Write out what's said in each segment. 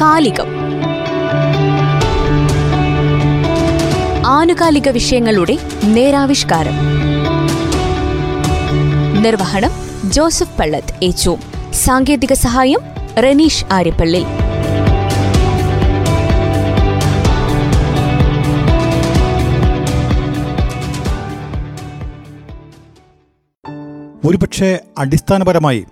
കാലികം ആനുകാലിക വിഷയങ്ങളുടെ നേരാവിഷ്കാരം. നിർവഹണം ജോസഫ് പള്ളത്ത് ഏച്ചു. സാങ്കേതിക സഹായം റനീഷ് ആര്യപ്പള്ളി. ഒരുപക്ഷെ അടിസ്ഥാനപരമായി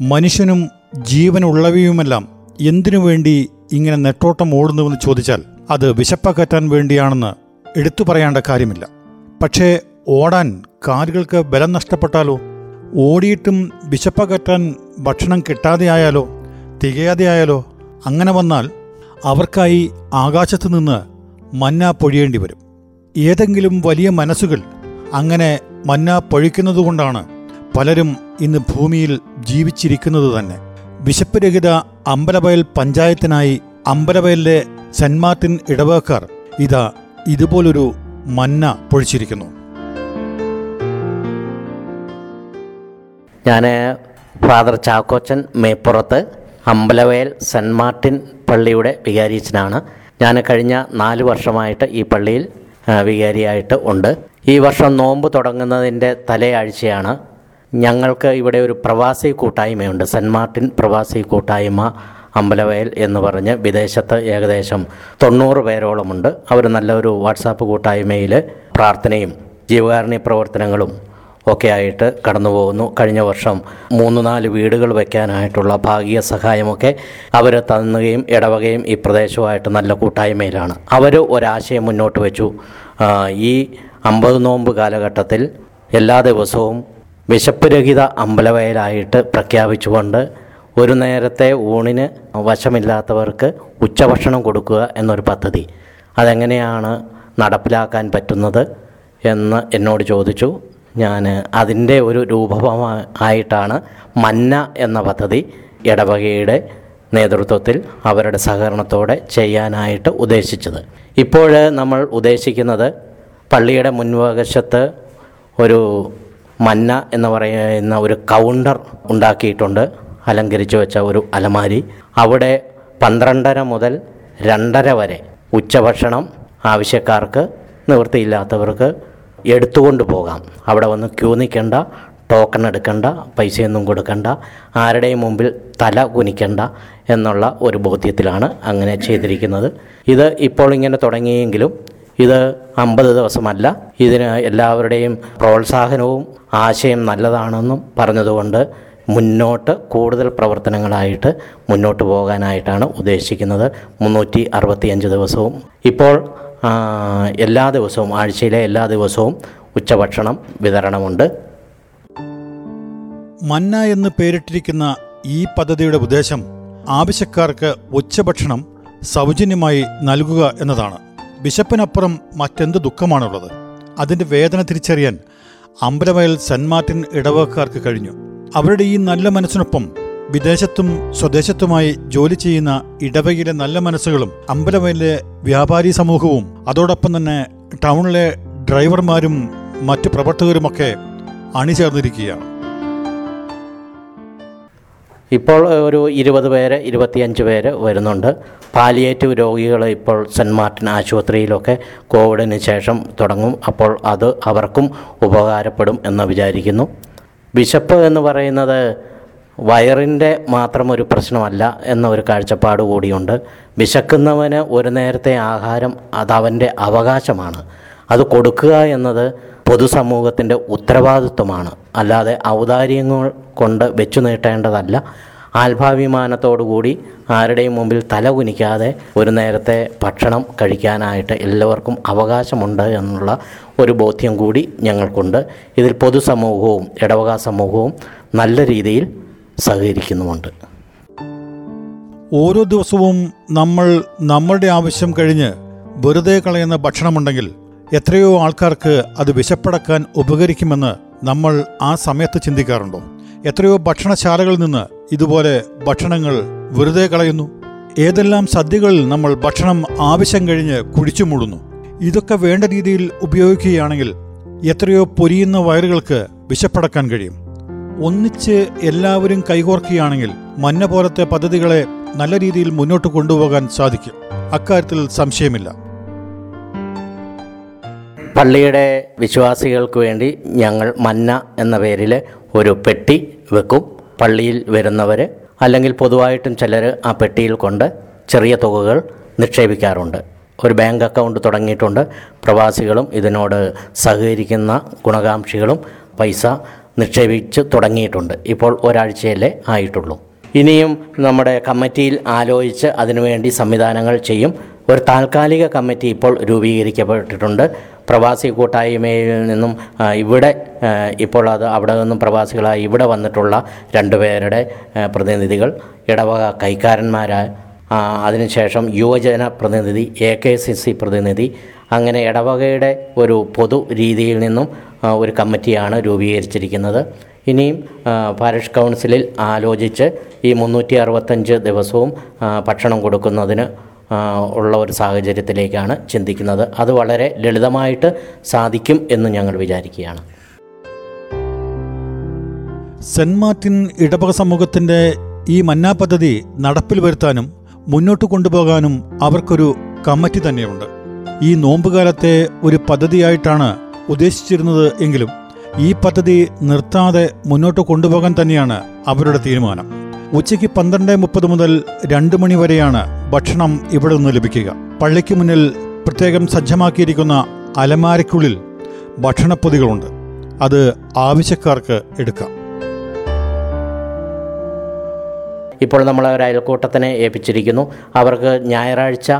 മനുഷ്യനും ജീവനുള്ളവയുമെല്ലാം എന്തിനു വേണ്ടി ഇങ്ങനെ നെട്ടോട്ടം ഓടുന്നുവെന്ന് ചോദിച്ചാൽ അത് വിശപ്പകറ്റാൻ വേണ്ടിയാണെന്ന് എടുത്തു പറയേണ്ട കാര്യമില്ല. പക്ഷേ ഓടാൻ കാലുകൾക്ക് ബലം നഷ്ടപ്പെട്ടാലോ? ഓടിയിട്ടും വിശപ്പകറ്റാൻ ഭക്ഷണം കിട്ടാതെയായാലോ തികയാതെയായാലോ അങ്ങനെ വന്നാൽ അവർക്കായി ആകാശത്തു നിന്ന് മന്ന പൊഴിയേണ്ടി വരും. ഏതെങ്കിലും വലിയ മനസ്സുകൾ അങ്ങനെ മന്ന പൊഴിക്കുന്നതുകൊണ്ടാണ് പലരും ഇന്ന് ഭൂമിയിൽ ജീവിച്ചിരിക്കുന്നത് തന്നെ. വിശപ്പ് രഹിത അമ്പലവയൽ പഞ്ചായത്തിനായി അമ്പലവയലിലെ സെന്റ് മാർട്ടിൻ ഇടവകക്കാർ ഇതാ ഇതുപോലൊരു മന്ന പൊഴിച്ചിരിക്കുന്നു. ഞാൻ father Chackochan Meppurath Ambalavayal saint Martin പള്ളിയുടെ വികാരിച്ചനാണ്. ഞാൻ കഴിഞ്ഞ നാല് വർഷമായിട്ട് ഈ പള്ളിയിൽ വികാരിയായിട്ട് ഉണ്ട്. ഈ വർഷം നോമ്പ് തുടങ്ങുന്നതിന്റെ തലയാഴ്ചയാണ് ഞങ്ങൾക്ക് ഇവിടെ ഒരു പ്രവാസി കൂട്ടായ്മയുണ്ട്. സെന്റ് മാർട്ടിൻ പ്രവാസി കൂട്ടായ്മ അമ്പലവയൽ എന്ന് പറഞ്ഞ് വിദേശത്ത് ഏകദേശം തൊണ്ണൂറ് പേരോളമുണ്ട്. അവർ നല്ലൊരു വാട്സാപ്പ് കൂട്ടായ്മയിൽ പ്രാർത്ഥനയും ജീവകാരുണ്യ പ്രവർത്തനങ്ങളും ഒക്കെ ആയിട്ട് കടന്നു പോകുന്നു കഴിഞ്ഞ വർഷം മൂന്ന് നാല് വീടുകൾ വയ്ക്കാനായിട്ടുള്ള ഭാഗിക സഹായമൊക്കെ അവർ തന്നുകയും ഇടവകയും ഈ പ്രദേശവുമായിട്ട് നല്ല കൂട്ടായ്മയിലാണ്. അവർ ഒരാശയം മുന്നോട്ട് വെച്ചു. ഈ അമ്പത് നോമ്പ് കാലഘട്ടത്തിൽ എല്ലാ ദിവസവും വിശപ്പ് രഹിത അമ്പലവയലായിട്ട് പ്രഖ്യാപിച്ചുകൊണ്ട് ഒരു നേരത്തെ ഊണിന് വശമില്ലാത്തവർക്ക് ഉച്ചഭക്ഷണം കൊടുക്കുക എന്നൊരു പദ്ധതി. അതെങ്ങനെയാണ് നടപ്പിലാക്കാൻ പറ്റുന്നത് എന്ന് എന്നോട് ചോദിച്ചു. ഞാൻ അതിന്റെ ഒരു രൂപമായിട്ടാണ് മന്ന എന്ന പദ്ധതി ഇടവകയുടെ നേതൃത്വത്തിൽ അവരുടെ സഹകരണത്തോടെ ചെയ്യാനായിട്ട് ഉദ്ദേശിച്ചത്. ഇപ്പോൾ നമ്മൾ ഉദ്ദേശിക്കുന്നത് പള്ളിയുടെ മുൻവശത്ത് ഒരു മന്ന എന്ന് പറയുന്ന ഒരു കൗണ്ടർ ഉണ്ടാക്കിയിട്ടുണ്ട്. അലങ്കരിച്ചു വെച്ച ഒരു അലമാരി. അവിടെ പന്ത്രണ്ടര മുതൽ രണ്ടര വരെ ഉച്ചഭക്ഷണം ആവശ്യക്കാർക്ക് നിവൃത്തിയില്ലാത്തവർക്ക് എടുത്തുകൊണ്ട് പോകാം. അവിടെ വന്ന് ക്യൂ നിൽക്കേണ്ട ടോക്കൺ എടുക്കണ്ട പൈസയൊന്നും കൊടുക്കണ്ട ആരുടെയും മുമ്പിൽ തല കുനിക്കണ്ട എന്നുള്ള ഒരു ബോധ്യത്തിലാണ് അങ്ങനെ ചെയ്തിരിക്കുന്നത്. ഇത് ഇപ്പോൾ ഇങ്ങനെ തുടങ്ങിയെങ്കിലും ഇത് അമ്പത് ദിവസമല്ല. ഇതിന് എല്ലാവരുടെയും പ്രോത്സാഹനവും ആശയം നല്ലതാണെന്നും പറഞ്ഞതുകൊണ്ട് മുന്നോട്ട് കൂടുതൽ പ്രവർത്തനങ്ങളായിട്ട് മുന്നോട്ട് പോകാനായിട്ടാണ് ഉദ്ദേശിക്കുന്നത്. മുന്നൂറ്റി അറുപത്തിയഞ്ച് ദിവസവും. ഇപ്പോൾ എല്ലാ ദിവസവും ആഴ്ചയിലെ എല്ലാ ദിവസവും ഉച്ചഭക്ഷണം വിതരണമുണ്ട്. മന്ന എന്ന് പേരിട്ടിരിക്കുന്ന ഈ പദ്ധതിയുടെ ഉദ്ദേശം ആവശ്യക്കാർക്ക് ഉച്ചഭക്ഷണം സൗജന്യമായി നൽകുക എന്നതാണ്. ബിഷപ്പിനപ്പുറം മറ്റെന്ത് ദുഃഖമാണുള്ളത്? അതിന്റെ വേദന തിരിച്ചറിയാൻ അമ്പലവയൽ സെന്റ് മാർട്ടിൻ ഇടവകക്കാർക്ക് കഴിഞ്ഞു. അവരുടെ ഈ നല്ല മനസ്സിനൊപ്പം വിദേശത്തും സ്വദേശത്തുമായി ജോലി ചെയ്യുന്ന ഇടവകയിലെ നല്ല മനസ്സുകളും അമ്പലവയലിലെ വ്യാപാരി സമൂഹവും അതോടൊപ്പം തന്നെ ടൗണിലെ ഡ്രൈവർമാരും മറ്റ് പ്രവർത്തകരുമൊക്കെ അണിചേർന്നിരിക്കുകയാണ്. ഇപ്പോൾ ഒരു ഇരുപത് പേര് ഇരുപത്തിയഞ്ച് പേര് വരുന്നുണ്ട്. പാലിയേറ്റീവ് രോഗികൾ ഇപ്പോൾ സെന്റ് മാർട്ടിൻ ആശുപത്രിയിലൊക്കെ കോവിഡിന് ശേഷം തുടങ്ങും. അപ്പോൾ അത് അവർക്കും ഉപകാരപ്പെടും എന്ന് വിചാരിക്കുന്നു. വിശപ്പ് എന്ന് പറയുന്നത് വയറിന്റെ മാത്രം ഒരു പ്രശ്നമല്ല എന്ന ഒരു കാഴ്ചപ്പാട് കൂടിയുണ്ട്. വിശക്കുന്നവന് ഒരു നേരത്തെ ആഹാരം അത് അവന്റെ അവകാശമാണ്. അത് കൊടുക്കുക എന്നത് പൊതുസമൂഹത്തിന്റെ ഉത്തരവാദിത്വമാണ്. അല്ലാതെ ഔദാര്യങ്ങൾ കൊണ്ട് വെച്ചു നീട്ടേണ്ടതല്ല. ആത്മാഭിമാനത്തോടുകൂടി ആരുടെയും മുമ്പിൽ തല കുനിക്കാതെ ഒരു നേരത്തെ ഭക്ഷണം കഴിക്കാനായിട്ട് എല്ലാവർക്കും അവകാശമുണ്ട് എന്നുള്ള ഒരു ബോധ്യം കൂടി ഞങ്ങൾക്കുണ്ട്. ഇതിൽ പൊതുസമൂഹവും ഇടവക സമൂഹവും നല്ല രീതിയിൽ സഹകരിക്കുന്നുമുണ്ട്. ഓരോ ദിവസവും നമ്മൾ നമ്മളുടെ ആവശ്യം കഴിഞ്ഞ് വെറുതെ കളയുന്ന ഭക്ഷണമുണ്ടെങ്കിൽ എത്രയോ ആൾക്കാർക്ക് അത് വിശപ്പടക്കാൻ ഉപകരിക്കുമെന്ന് നമ്മൾ ആ സമയത്ത് ചിന്തിക്കാറുണ്ടോ? എത്രയോ ഭക്ഷണശാലകളിൽ നിന്ന് ഇതുപോലെ ഭക്ഷണങ്ങൾ വെറുതെ കളയുന്നു. ഏതെല്ലാം സദ്യകളിൽ നമ്മൾ ഭക്ഷണം ആവശ്യം കഴിഞ്ഞ് കുഴിച്ചു മൂടുന്നു. ഇതൊക്കെ വേണ്ട രീതിയിൽ ഉപയോഗിക്കുകയാണെങ്കിൽ എത്രയോ പൊരിയുന്ന വയറുകൾക്ക് വിശപ്പടക്കാൻ കഴിയും. ഒന്നിച്ച് എല്ലാവരും കൈകോർക്കുകയാണെങ്കിൽ മഞ്ഞ പോലത്തെ പദ്ധതികളെ നല്ല രീതിയിൽ മുന്നോട്ട് കൊണ്ടുപോകാൻ സാധിക്കും. അക്കാര്യത്തിൽ സംശയമില്ല. പള്ളിയുടെ വിശ്വാസികൾക്ക് വേണ്ടി ഞങ്ങൾ മന്ന എന്ന പേരിൽ ഒരു പെട്ടി വെക്കും. പള്ളിയിൽ വരുന്നവർ അല്ലെങ്കിൽ പൊതുവായിട്ടും ചിലർ ആ പെട്ടിയിൽ കൊണ്ട് ചെറിയ തുകകൾ നിക്ഷേപിക്കാറുണ്ട്. ഒരു ബാങ്ക് അക്കൗണ്ട് തുടങ്ങിയിട്ടുണ്ട്. പ്രവാസികളും ഇതിനോട് സഹകരിക്കുന്ന ഗുണകാംക്ഷികളും പൈസ നിക്ഷേപിച്ച് തുടങ്ങിയിട്ടുണ്ട്. ഇപ്പോൾ ഒരാഴ്ചയല്ലേ ആയിട്ടുള്ളൂ. ഇനിയും നമ്മുടെ കമ്മിറ്റിയിൽ ആലോചിച്ച് അതിനുവേണ്ടി സംവിധാനങ്ങൾ ചെയ്യും. ഒരു താൽക്കാലിക കമ്മിറ്റി ഇപ്പോൾ രൂപീകരിക്കപ്പെട്ടിട്ടുണ്ട്. പ്രവാസി കൂട്ടായ്മയിൽ നിന്നും ഇവിടെ ഇപ്പോൾ അത് അവിടെ നിന്നും പ്രവാസികളായി ഇവിടെ വന്നിട്ടുള്ള രണ്ടുപേരുടെ പ്രതിനിധികൾ ഇടവക കൈക്കാരന്മാരായ അതിനുശേഷം യുവജന പ്രതിനിധി എ കെ സി സി പ്രതിനിധി അങ്ങനെ ഇടവകയുടെ ഒരു പൊതു രീതിയിൽ നിന്നും ഒരു കമ്മിറ്റിയാണ് രൂപീകരിച്ചിരിക്കുന്നത്. ഇനിയും പാരിഷ് കൗൺസിലിൽ ആലോചിച്ച് ഈ മുന്നൂറ്റി ദിവസവും ഭക്ഷണം കൊടുക്കുന്നതിന് ഉള്ള ഒരു സാഹചര്യത്തിലേക്കാണ് ചിന്തിക്കുന്നത്. അത് വളരെ ലളിതമായിട്ട് സാധിക്കും എന്ന് ഞങ്ങൾ വിചാരിക്കുകയാണ്. സെന്റ് മാർട്ടിൻ ഇടവക സമൂഹത്തിന്റെ ഈ മന്നാ പദ്ധതി നടപ്പിൽ വരുത്താനും മുന്നോട്ട് കൊണ്ടുപോകാനും അവർക്കൊരു കമ്മിറ്റി തന്നെയുണ്ട്. ഈ നോമ്പുകാലത്തെ ഒരു പദ്ധതിയായിട്ടാണ് ഉദ്ദേശിച്ചിരുന്നത് എങ്കിലും ഈ പദ്ധതി നിർത്താതെ മുന്നോട്ട് കൊണ്ടുപോകാൻ തന്നെയാണ് അവരുടെ തീരുമാനം. ഉച്ചയ്ക്ക് പന്ത്രണ്ട് മുപ്പത് മുതൽ രണ്ട് മണി വരെയാണ് ഭക്ഷണം ഇവിടെ നിന്ന് ലഭിക്കുക. പള്ളിക്ക് മുന്നിൽ പ്രത്യേകം സജ്ജമാക്കിയിരിക്കുന്ന അലമാരയ്ക്കുള്ളിൽ ഭക്ഷണപ്പൊതികളുണ്ട്. അത് ആവശ്യക്കാർക്ക് എടുക്കാം. ഇപ്പോൾ നമ്മൾ ഒരു അയൽക്കൂട്ടത്തിനെ ഏൽപ്പിച്ചിരിക്കുന്നു. അവർക്ക് ഞായറാഴ്ച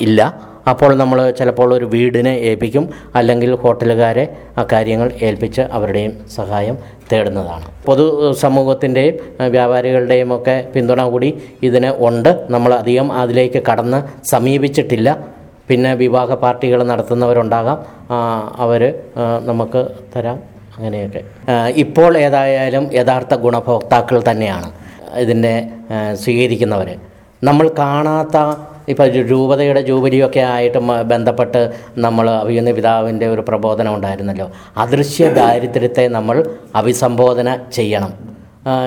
ഇല്ല. അപ്പോൾ നമ്മൾ ചിലപ്പോൾ ഒരു വീടിനെ ഏൽപ്പിക്കും അല്ലെങ്കിൽ ഹോട്ടലുകാരെ ആ കാര്യങ്ങൾ ഏൽപ്പിച്ച് അവരുടെയും സഹായം തേടുന്നതാണ്. പൊതു സമൂഹത്തിന്റെയും വ്യാപാരികളുടെയും ഒക്കെ പിന്തുണ കൂടി ഇതിന് ഉണ്ട്. നമ്മൾ അധികം അതിലേക്ക് കടന്ന് സമീപിച്ചിട്ടില്ല. പിന്നെ വിവാഹ പാർട്ടികൾ നടത്തുന്നവരുണ്ടാകാം. അവർ നമുക്ക് തരാം. അങ്ങനെയൊക്കെ. ഇപ്പോൾ ഏതായാലും യഥാർത്ഥ ഗുണഭോക്താക്കൾ തന്നെയാണ് ഇതിന്റെ സ്വീകരിക്കുന്നവർ നമ്മൾ കാണാത്ത ഇപ്പോൾ രൂപതയുടെ ജൂബിലിയൊക്കെ ആയിട്ട് ബന്ധപ്പെട്ട് നമ്മൾ അഭിയുന്ന പിതാവിന്റെ ഒരു പ്രബോധനം ഉണ്ടായിരുന്നല്ലോ. അദൃശ്യ ദാരിദ്ര്യത്തെ നമ്മൾ അഭിസംബോധന ചെയ്യണം.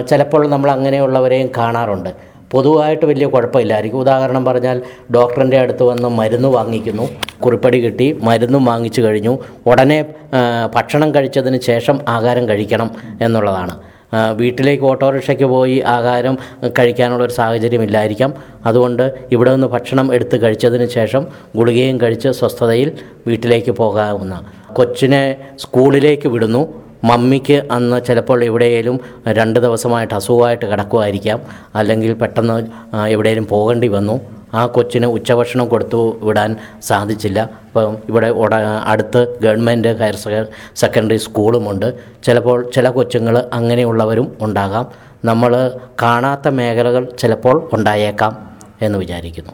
ചിലപ്പോൾ നമ്മൾ അങ്ങനെയുള്ളവരെയും കാണാറുണ്ട്. പൊതുവായിട്ട് വലിയ കുഴപ്പമില്ലായിരിക്കും. ഉദാഹരണം പറഞ്ഞാൽ ഡോക്ടറിന്റെ അടുത്ത് വന്ന് മരുന്ന് വാങ്ങിക്കുന്നു കുറിപ്പടി കിട്ടി മരുന്നും വാങ്ങിച്ചു കഴിഞ്ഞു. ഉടനെ ഭക്ഷണം കഴിച്ചതിന് ശേഷം ആഹാരം കഴിക്കണം എന്നുള്ളതാണ്. വീട്ടിലേക്ക് ഓട്ടോറിക്ഷയ്ക്ക് പോയി ആഹാരം കഴിക്കാനുള്ള ഒരു സാഹചര്യം സാഹചര്യമില്ലായിരിക്കാം അതുകൊണ്ട് ഇവിടെ നിന്ന് ഭക്ഷണം എടുത്ത് കഴിച്ചതിന് ശേഷം ഗുളികയും കഴിച്ച് സ്വസ്ഥതയിൽ വീട്ടിലേക്ക് പോകാവുന്ന കൊച്ചിനെ സ്കൂളിലേക്ക് വിടുന്നു. മമ്മിക്ക് അന്ന് ചിലപ്പോൾ എവിടെയെങ്കിലും രണ്ട് ദിവസമായിട്ട് അസുഖമായിട്ട് കിടക്കുമായിരിക്കാം. അല്ലെങ്കിൽ പെട്ടെന്ന് എവിടെയെങ്കിലും പോകേണ്ടി വന്നു. ആ കൊച്ചിന് ഉച്ചഭക്ഷണം കൊടുത്തു വിടാൻ സാധിച്ചില്ല. അപ്പം ഇവിടെ ഉട അടുത്ത് ഗവൺമെന്റ് ഹയർ സെക്ക- സെക്കൻഡറി സ്കൂളുമുണ്ട്. ചിലപ്പോൾ ചില കൊച്ചുങ്ങൾ അങ്ങനെയുള്ളവരും ഉണ്ടാകാം. നമ്മൾ കാണാത്ത മേഖലകൾ ചിലപ്പോൾ ഉണ്ടായേക്കാം എന്ന് വിചാരിക്കുന്നു.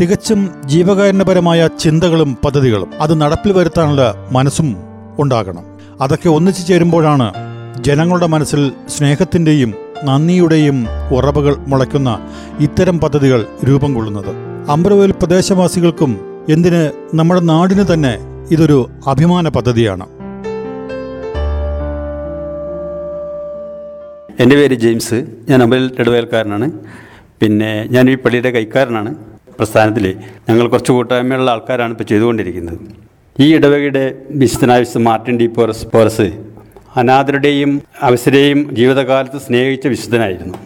തികച്ചും ജീവകാരുണ്യപരമായ ചിന്തകളും പദ്ധതികളും അത് നടപ്പിൽ വരുത്താനുള്ള മനസ്സും ഉണ്ടാകണം. അതൊക്കെ ഒന്നിച്ചു ചേരുമ്പോഴാണ് ജനങ്ങളുടെ മനസ്സിൽ സ്നേഹത്തിന്റെയും നന്ദിയുടെയും ഉറവകൾ മുളയ്ക്കുന്ന ഇത്തരം പദ്ധതികൾ രൂപം കൊള്ളുന്നത്. അമ്പ്രവേൽ പ്രദേശവാസികൾക്കും എന്തിന് നമ്മുടെ നാടിന് തന്നെ ഇതൊരു അഭിമാന പദ്ധതിയാണ്. എന്റെ പേര് ജെയിംസ്. ഞാൻ അമ്പൽ ഇടവേൽക്കാരനാണ് പിന്നെ ഞാൻ ഈ പള്ളിയുടെ കൈക്കാരനാണ്. പ്രസ്ഥാനത്തിൽ ഞങ്ങൾ കുറച്ച് കൂട്ടായ്മയുള്ള ആൾക്കാരാണ് ഇപ്പോൾ ചെയ്തുകൊണ്ടിരിക്കുന്നത്. ഈ ഇടവകയുടെ വിശുദ്ധനായ വിശുദ്ധ മാർട്ടിൻ ഡി പോറസ് പോറസ് അനാഥരുടെയും അവസരെയും ജീവിതകാലത്ത് സ്നേഹിച്ച വിശുദ്ധനായിരുന്നു.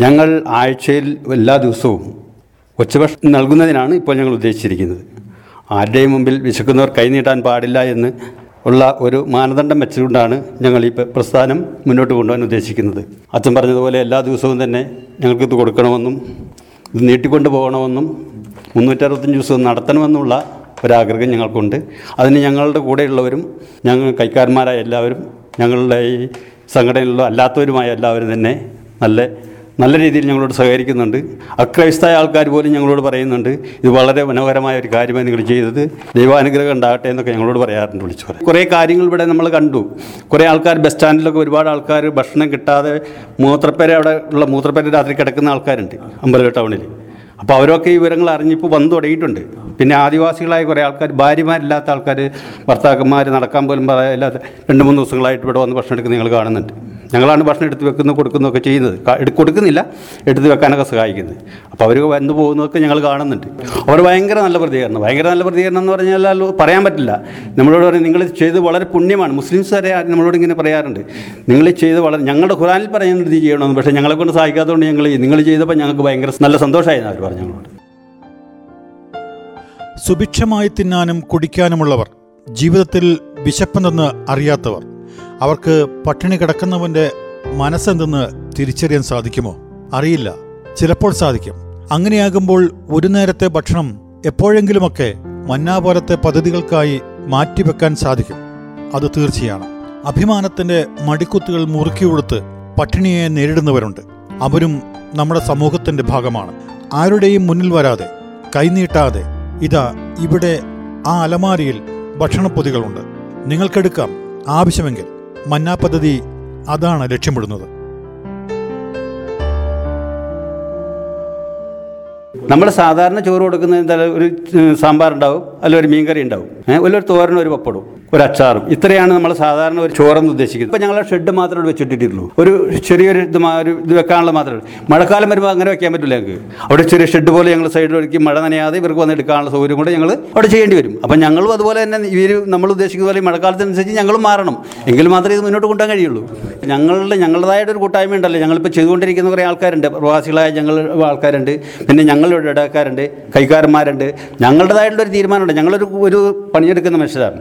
ഞങ്ങൾ ആഴ്ചയിൽ എല്ലാ ദിവസവും ഉച്ചഭക്ഷണം നൽകുന്നതിനാണ് ഇപ്പോൾ ഞങ്ങൾ ഉദ്ദേശിച്ചിരിക്കുന്നത്. ആരുടെയും മുമ്പിൽ വിശക്കുന്നവർ കൈനീട്ടാൻ പാടില്ല എന്ന് ഉള്ള ഒരു മാനദണ്ഡം വെച്ചുകൊണ്ടാണ് ഞങ്ങൾ ഈ പ്രസ്ഥാനം മുന്നോട്ട് കൊണ്ടുപോകാൻ ഉദ്ദേശിക്കുന്നത്. അച്ഛൻ പറഞ്ഞതുപോലെ എല്ലാ ദിവസവും തന്നെ ഞങ്ങൾക്ക് ഇത് കൊടുക്കണമെന്നും ഇത് നീട്ടിക്കൊണ്ട് പോകണമെന്നും മുന്നൂറ്ററുപത്തഞ്ച് ദിവസം നടത്തണമെന്നുള്ള ഒരാഗ്രഹം ഞങ്ങൾക്കുണ്ട്. അതിന് ഞങ്ങളുടെ കൂടെയുള്ളവരും ഞങ്ങൾ കൈക്കാരന്മാരായ എല്ലാവരും ഞങ്ങളുടെ ഈ സംഘടനയിലുള്ള അല്ലാത്തവരുമായ എല്ലാവരും തന്നെ നല്ല നല്ല രീതിയിൽ ഞങ്ങളോട് സഹകരിക്കുന്നുണ്ട്. അക്രൈസ്തായ ആൾക്കാർ പോലും ഞങ്ങളോട് പറയുന്നുണ്ട് ഇത് വളരെ മനോഹരമായ ഒരു കാര്യമായി നിങ്ങൾ ചെയ്തത്. ദൈവാനുഗ്രഹം ഉണ്ടാകട്ടെ എന്നൊക്കെ ഞങ്ങളോട് പറയാറുണ്ട് വിളിച്ചു പറയും. കുറേ കാര്യങ്ങൾ ഇവിടെ നമ്മൾ കണ്ടു. കുറേ ആൾക്കാർ ബസ് സ്റ്റാൻഡിലൊക്കെ ഒരുപാട് ആൾക്കാർ ഭക്ഷണം കിട്ടാതെ മൂത്രപ്പേര അവിടെ ഉള്ള മൂത്രപ്പേര രാത്രി കിടക്കുന്ന ആൾക്കാരുണ്ട് അമ്പലവ ടൗണിൽ. അപ്പോൾ അവരൊക്കെ ഈ വിവരങ്ങൾ അറിഞ്ഞിപ്പോൾ വന്നു തുടങ്ങിയിട്ടുണ്ട്. പിന്നെ ആദിവാസികളായ കുറേ ആൾക്കാർ ഭാര്യമാരില്ലാത്ത ആൾക്കാർ ഭർത്താക്കന്മാർ നടക്കാൻ പോലും പറയാതെ രണ്ട് മൂന്ന് ദിവസങ്ങളായിട്ട് ഇവിടെ വന്ന് ഭക്ഷണം എടുക്കുന്നത് നിങ്ങൾ കാണുന്നുണ്ട്. ഞങ്ങളാണ് ഭക്ഷണം എടുത്ത് വെക്കുന്നു കൊടുക്കുന്നൊക്കെ ചെയ്യുന്നത്. കൊടുക്കുന്നില്ല എടുത്ത് വെക്കാനൊക്കെ സഹായിക്കുന്നത്. അപ്പോൾ അവർ വന്നു പോകുന്നതൊക്കെ ഞങ്ങൾ കാണുന്നുണ്ട്. അവർ ഭയങ്കര നല്ല പ്രതികരണം. ഭയങ്കര നല്ല പ്രതികരണം എന്ന് പറഞ്ഞാൽ പറയാൻ പറ്റില്ല. നമ്മളോട് പറയും നിങ്ങൾ ചെയ്ത് വളരെ പുണ്യമാണ്. മുസ്ലിംസ് വരെ നമ്മളോട് ഇങ്ങനെ പറയാറുണ്ട്. നിങ്ങൾ ചെയ്ത് വളരെ ഞങ്ങളുടെ ഖുറാനിൽ പറയുന്നത് ഇത് ചെയ്യണമെന്ന്. പക്ഷേ ഞങ്ങളെ കൊണ്ട് സഹായിക്കാത്തതുകൊണ്ട് ഞങ്ങൾ നിങ്ങൾ ചെയ്തപ്പോൾ ഞങ്ങൾക്ക് ഭയങ്കര നല്ല സന്തോഷമായിരുന്നു അവർ പറഞ്ഞു സുഭിക്ഷമായി തിന്നാനും കുടിക്കാനുമുള്ളവർ ജീവിതത്തിൽ വിശപ്പെന്തെന്ന് അറിയാത്തവർ അവർക്ക് പട്ടിണി കിടക്കുന്നവന്റെ മനസ്സെന്തെന്ന് തിരിച്ചറിയാൻ സാധിക്കുമോ? അറിയില്ല. ചിലപ്പോൾ സാധിക്കും. അങ്ങനെയാകുമ്പോൾ ഒരു നേരത്തെ ഭക്ഷണം എപ്പോഴെങ്കിലുമൊക്കെ മന്നാ പോലത്തെ പദ്ധതികൾക്കായി മാറ്റിവെക്കാൻ സാധിക്കും. അത് തീർച്ചയാണ്. അഭിമാനത്തിന്റെ മടിക്കുത്തുകൾ മുറുക്കി കൊടുത്ത് പട്ടിണിയെ നേരിടുന്നവരുണ്ട്. അവരും നമ്മുടെ സമൂഹത്തിന്റെ ഭാഗമാണ്. ആരുടെയും മുന്നിൽ വരാതെ കൈനീട്ടാതെ ഇതാ ഇവിടെ ആ അലമാരിയിൽ ഭക്ഷണപ്പൊതികളുണ്ട്. നിങ്ങൾക്കെടുക്കാം. ആവശ്യമെങ്കിൽ. മന്നാ പദ്ധതി അതാണ് ലക്ഷ്യമിടുന്നത്. നമ്മൾ സാധാരണ ചോറ് കൊടുക്കുന്ന എന്താ ഒരു സാമ്പാർ ഉണ്ടാവും ഒരു മീൻകറി ഉണ്ടാവും. അല്ലെങ്കിൽ ഒരു തോരനും ഒരു പപ്പടും ഒരു അച്ചാറും ഇത്രയാണ് നമ്മൾ സാധാരണ ഒരു ചോറെന്ന് ഉദ്ദേശിക്കുന്നത്. ഇപ്പം ഞങ്ങൾ ഷെഡ് മാത്രമേ വെച്ചിട്ടിട്ടുള്ളൂ. ഒരു ചെറിയൊരു ഇത് ഒരു ഇത് വെക്കാനുള്ള മാത്രമേ. മഴക്കാലം വരുമ്പോൾ അങ്ങനെ വെക്കാൻ പറ്റില്ല ഞങ്ങൾക്ക് അവിടെ ചെറിയ ഷെഡ് പോലെ ഞങ്ങൾ സൈഡിൽ ഒരുക്കി മഴ നനയാതെ ഇവർക്ക് വന്ന് എടുക്കാനുള്ള സൗകര്യം കൂടെ ഞങ്ങൾ അവിടെ ചെയ്യേണ്ടി വരും. അപ്പം ഞങ്ങളും അതുപോലെ തന്നെ ഇവർ നമ്മൾ ഉദ്ദേശിക്കുന്ന പോലെ മഴക്കാലത്തിനനുസരിച്ച് ഞങ്ങളും മാറണം. എങ്കിൽ മാത്രമേ ഇത് മുന്നോട്ട് കൊണ്ടുപോകാൻ കഴിയുള്ളൂ. ഞങ്ങളുടെ ഞങ്ങളുടേതായിട്ട് ഒരു കൂട്ടായ്മ ഉണ്ടല്ലോ. ഞങ്ങളിപ്പോൾ ചെയ്തുകൊണ്ടിരിക്കുന്ന കുറേ ആൾക്കാരുണ്ട്. പ്രവാസികളായ ഞങ്ങൾ ആൾക്കാരുണ്ട്. പിന്നെ ഞങ്ങളുടെ ഇടക്കാരുണ്ട്. കൈക്കാരന്മാരുണ്ട്. ഞങ്ങളുടേതായിട്ടുള്ള ഒരു തീരുമാനമുണ്ട്. ഞങ്ങളൊരു ഒരു പണിയെടുക്കുന്ന മനുഷ്യരാണ്.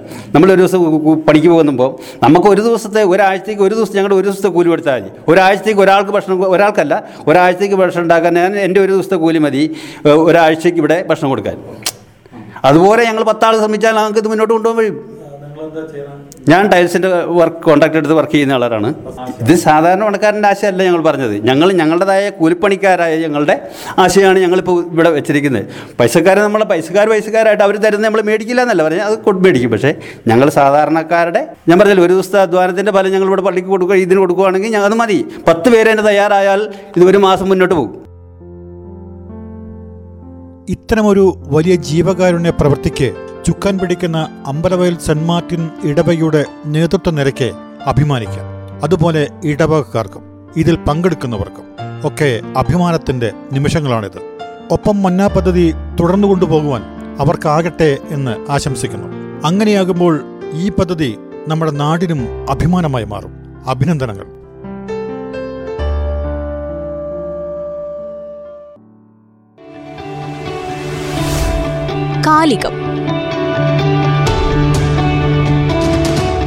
നമ്മളൊരു ദിവസം പണിക്ക് പോകുമ്പോൾ നമുക്ക് ഒരു ദിവസത്തെ ഒരാഴ്ചത്തേക്ക് ഒരു ദിവസം ഞങ്ങളുടെ ഒരു ദിവസത്തെ കൂലി കൊടുത്താൽ മതി. ഒരാഴ്ചത്തേക്ക് ഒരാൾക്ക് ഭക്ഷണം ഒരാൾക്കല്ല ഒരാഴ്ചത്തേക്ക് ഭക്ഷണം ഉണ്ടാക്കാൻ ഞാൻ എന്റെ ഒരു ദിവസത്തെ കൂലി മതി. ഒരാഴ്ചയ്ക്ക് ഇവിടെ ഭക്ഷണം കൊടുക്കാൻ. അതുപോലെ ഞങ്ങൾ പത്താൾ ശ്രമിച്ചാൽ ഞങ്ങൾക്ക് ഇത് മുന്നോട്ട് കൊണ്ടുപോകാൻ കഴിയും. ഞാൻ ടൈൽസിന്റെ വർക്ക് കോൺട്രാക്ട് എടുത്ത് വർക്ക് ചെയ്യുന്ന ആളാണ്. ഇത് സാധാരണ പണക്കാരന്റെ ആശയമല്ല ഞങ്ങൾ പറഞ്ഞത്. ഞങ്ങൾ ഞങ്ങളുടേതായ കൂലിപ്പണിക്കാരായ ഞങ്ങളുടെ ആശയമാണ് ഞങ്ങളിപ്പോൾ ഇവിടെ വെച്ചിരിക്കുന്നത്. പൈസക്കാരെ നമ്മളെ പൈസക്കാർ പൈസക്കാരായിട്ട് അവർ തരുന്ന നമ്മൾ മേടിക്കില്ല എന്നല്ല പറഞ്ഞാൽ അത് കൊണ്ട് മേടിക്കും. പക്ഷേ ഞങ്ങൾ സാധാരണക്കാരുടെ ഞാൻ പറഞ്ഞാൽ ഒരു ദിവസത്തെ അധ്വാനത്തിന്റെ ഫലം ഞങ്ങൾ ഇവിടെ പള്ളിക്ക് കൊടുക്കുക ഇതിന് കൊടുക്കുകയാണെങ്കിൽ ഞങ്ങൾ അത് മതി. പത്ത് പേര് തന്നെ തയ്യാറായാൽ ഇത് ഒരു മാസം മുന്നോട്ട് പോകും. ഇത്തരമൊരു വലിയ ജീവകാരുണ്യ പ്രവൃത്തിക്ക് ചുക്കാൻ പിടിക്കുന്ന അമ്പലവയൽ സെന്റ് മാർട്ടിൻ ഇടവകയുടെ നേതൃത്വ നിരക്ക് അഭിമാനിക്കാം. അതുപോലെ ഇടവകക്കാർക്കും ഇതിൽ പങ്കെടുക്കുന്നവർക്കും ഒക്കെ അഭിമാനത്തിന്റെ നിമിഷങ്ങളാണിത്. ഒപ്പം മന്നാ പദ്ധതി തുടർന്നു കൊണ്ടുപോകുവാൻ അവർക്കാകട്ടെ എന്ന് ആശംസിക്കുന്നു. അങ്ങനെയാകുമ്പോൾ ഈ പദ്ധതി നമ്മുടെ നാടിനും അഭിമാനമായി മാറും. അഭിനന്ദനങ്ങൾ. കാലികം.